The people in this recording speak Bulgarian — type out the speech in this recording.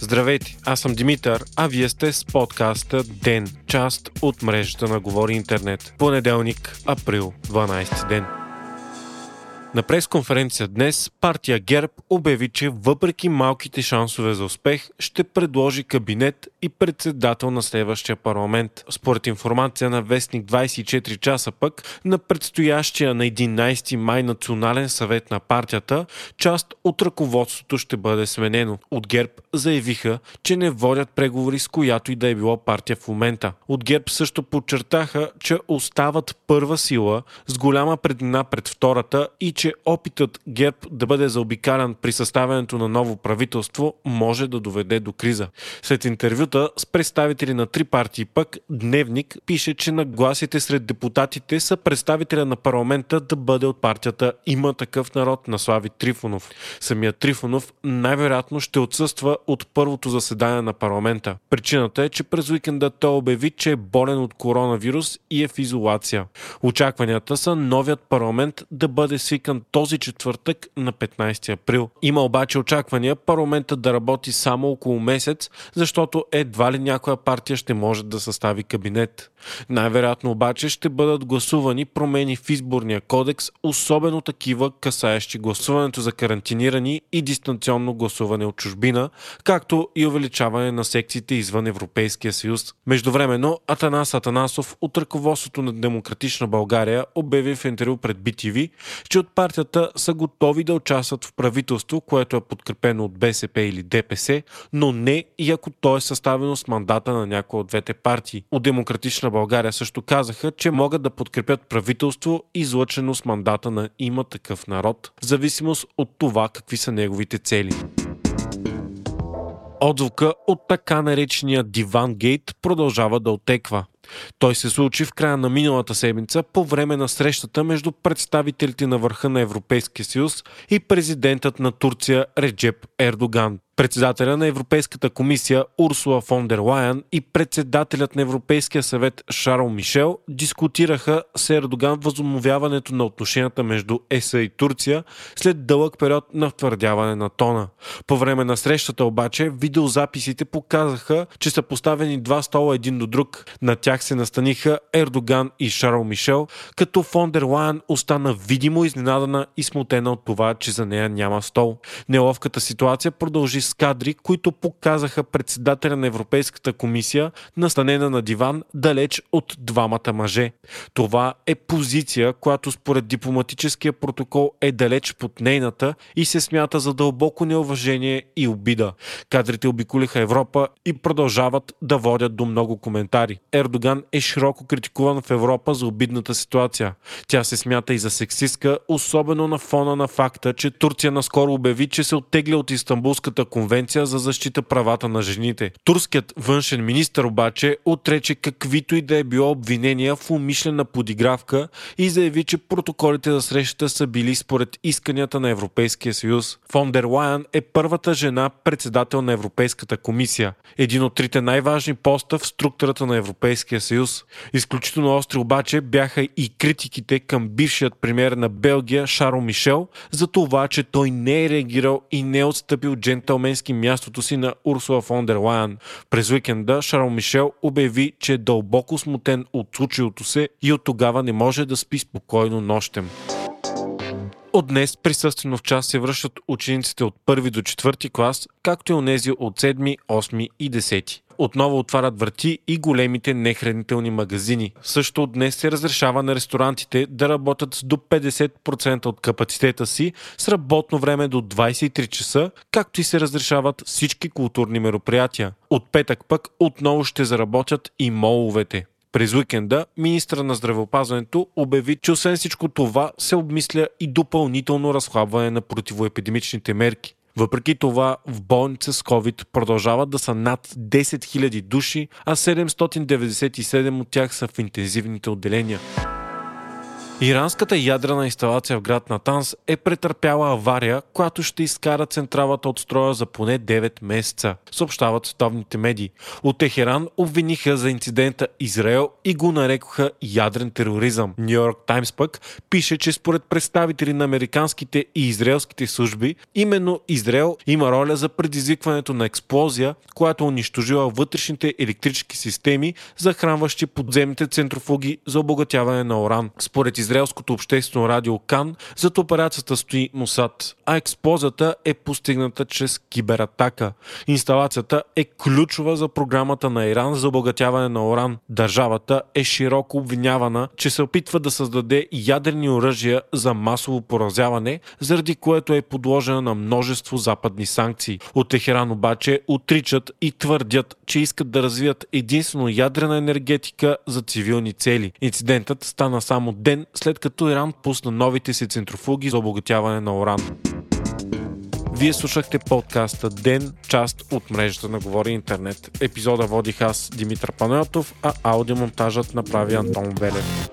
Здравейте, аз съм Димитър, а вие сте с подкаста ДЕН, част от мрежата на Говори Интернет. Понеделник, април, 12 ден. На пресконференция днес партия ГЕРБ обяви, че въпреки малките шансове за успех, ще предложи кабинет и председател на следващия парламент. Според информация на Вестник 24 часа пък, на предстоящия на 11 май национален съвет на партията, част от ръководството ще бъде сменено. От ГЕРБ заявиха, че не водят преговори с която и да е било партия в момента. От ГЕРБ също подчертаха, че остават първа сила с голяма преднина пред втората и че опитът ГЕРБ да бъде заобикалян при съставянето на ново правителство може да доведе до криза. След интервюта с представители на три партии пък, Дневник пише, че нагласите сред депутатите са представителя на парламента да бъде от партията Има такъв народ на Слави Трифонов. Самият Трифонов най-вероятно ще отсъства от първото заседание на парламента. Причината е, че през уикенда той обяви, че е болен от коронавирус и е в изолация. Очакванията са новият парламент да бъде свикан свикан този четвъртък на 15 април. Има обаче очаквания парламентът да работи само около месец, защото едва ли някоя партия ще може да състави кабинет. Най-вероятно обаче ще бъдат гласувани промени в изборния кодекс, особено такива касаещи гласуването за карантинирани и дистанционно гласуване от чужбина, както и увеличаване на секциите извън Европейския съюз. Междувременно Атанас Атанасов от ръководството на Демократична България обяви в интервю пред BTV, че от партията са готови да участват в правителство, което е подкрепено от БСП или ДПС, но не и ако то е съставено с мандата на някоя от двете партии. От Демократична България също казаха, че могат да подкрепят правителство, излъчено с мандата на има такъв народ, в зависимост от това какви са неговите цели. Отзвука от така наречения Диван Гейт продължава да отеква. Той се случи в края на миналата седмица по време на срещата между представителите на върха на Европейския съюз и президентът на Турция Реджеп Ердоган. Председателя на Европейската комисия Урсула фон дер Лайен и председателят на Европейския съвет Шарл Мишел дискутираха с Ердоган възобновяването на отношенията между ЕСА и Турция след дълъг период на втвърдяване на тона. По време на срещата обаче видеозаписите показаха, че са поставени два стола един до друг. На тях се настаниха Ердоган и Шарл Мишел, като фон дер Лайен остана видимо изненадана и смутена от това, че за нея няма стол. Неловката ситуация продължи с кадри, които показаха председателя на Европейската комисия настанена на диван далеч от двамата мъже. Това е позиция, която според дипломатическия протокол е далеч под нейната и се смята за дълбоко неуважение и обида. Кадрите обиколиха Европа и продължават да водят до много коментари. Ердоган е широко критикуван в Европа за обидната ситуация. Тя се смята и за сексистка, особено на фона на факта, че Турция наскоро обяви, че се оттегля от Истанбулската конвенция за защита правата на жените. Турският външен министр обаче отрече каквито и да е било обвинения в умишлена подигравка и заяви, че протоколите за срещата са били според исканията на Европейския съюз. Фон дер Лайен е първата жена председател на Европейската комисия. Един от трите най-важни поста в структурата на Европейския съюз. Изключително остри обаче бяха и критиките към бившият премьер на Белгия Шаро Мишел за това, че той не е реагирал и не е отстъпил джентълмен джентлменски мястото си на Урсула фон дер Лайен. През уикенда Шарл Мишел обяви, че е дълбоко смутен от случилото се и от тогава не може да спи спокойно нощем. От днес присъствено в час се връщат учениците от първи до четвърти клас, както и онези от 7, 8 и 10 отново отварят врати и големите нехранителни магазини. Също днес се разрешава на ресторантите да работят с до 50% от капацитета си с работно време до 23 часа, както и се разрешават всички културни мероприятия. От петък пък отново ще заработят и моловете. През уикенда министра на здравеопазването обяви, че освен всичко това се обмисля и допълнително разхлабване на противоепидемичните мерки. Въпреки това, в болница с COVID продължават да са над 10 000 души, а 797 от тях са в интензивните отделения. Иранската ядрена инсталация в град Натанс е претърпяла авария, която ще изкара централата от строя за поне 9 месеца, съобщават световните медии. От Техеран обвиниха за инцидента Израел и го нарекоха ядрен тероризъм. Нью Йорк Таймс пък пише, че според представители на американските и израелските служби, именно Израел има роля за предизвикването на експлозия, която унищожила вътрешните електрически системи, захранващи подземните центрофуги за обогатяване на уран. Според израелското обществено радио Кан, зад операцията стои Мусад, а експлозията е постигната чрез кибератака. Инсталацията е ключова за програмата на Иран за обогатяване на уран. Държавата е широко обвинявана, че се опитва да създаде ядрени оръжия за масово поразяване, заради което е подложена на множество западни санкции. От Техеран обаче отричат и твърдят, че искат да развият единствено ядрена енергетика за цивилни цели. Инцидентът стана само ден след като Иран пусна новите си центрофуги за обогатяване на уран. Вие слушахте подкаста Ден, част от мрежата на Говори Интернет. Епизода водих аз, Димитър Панелтов, а аудиомонтажът направи Антон Велев.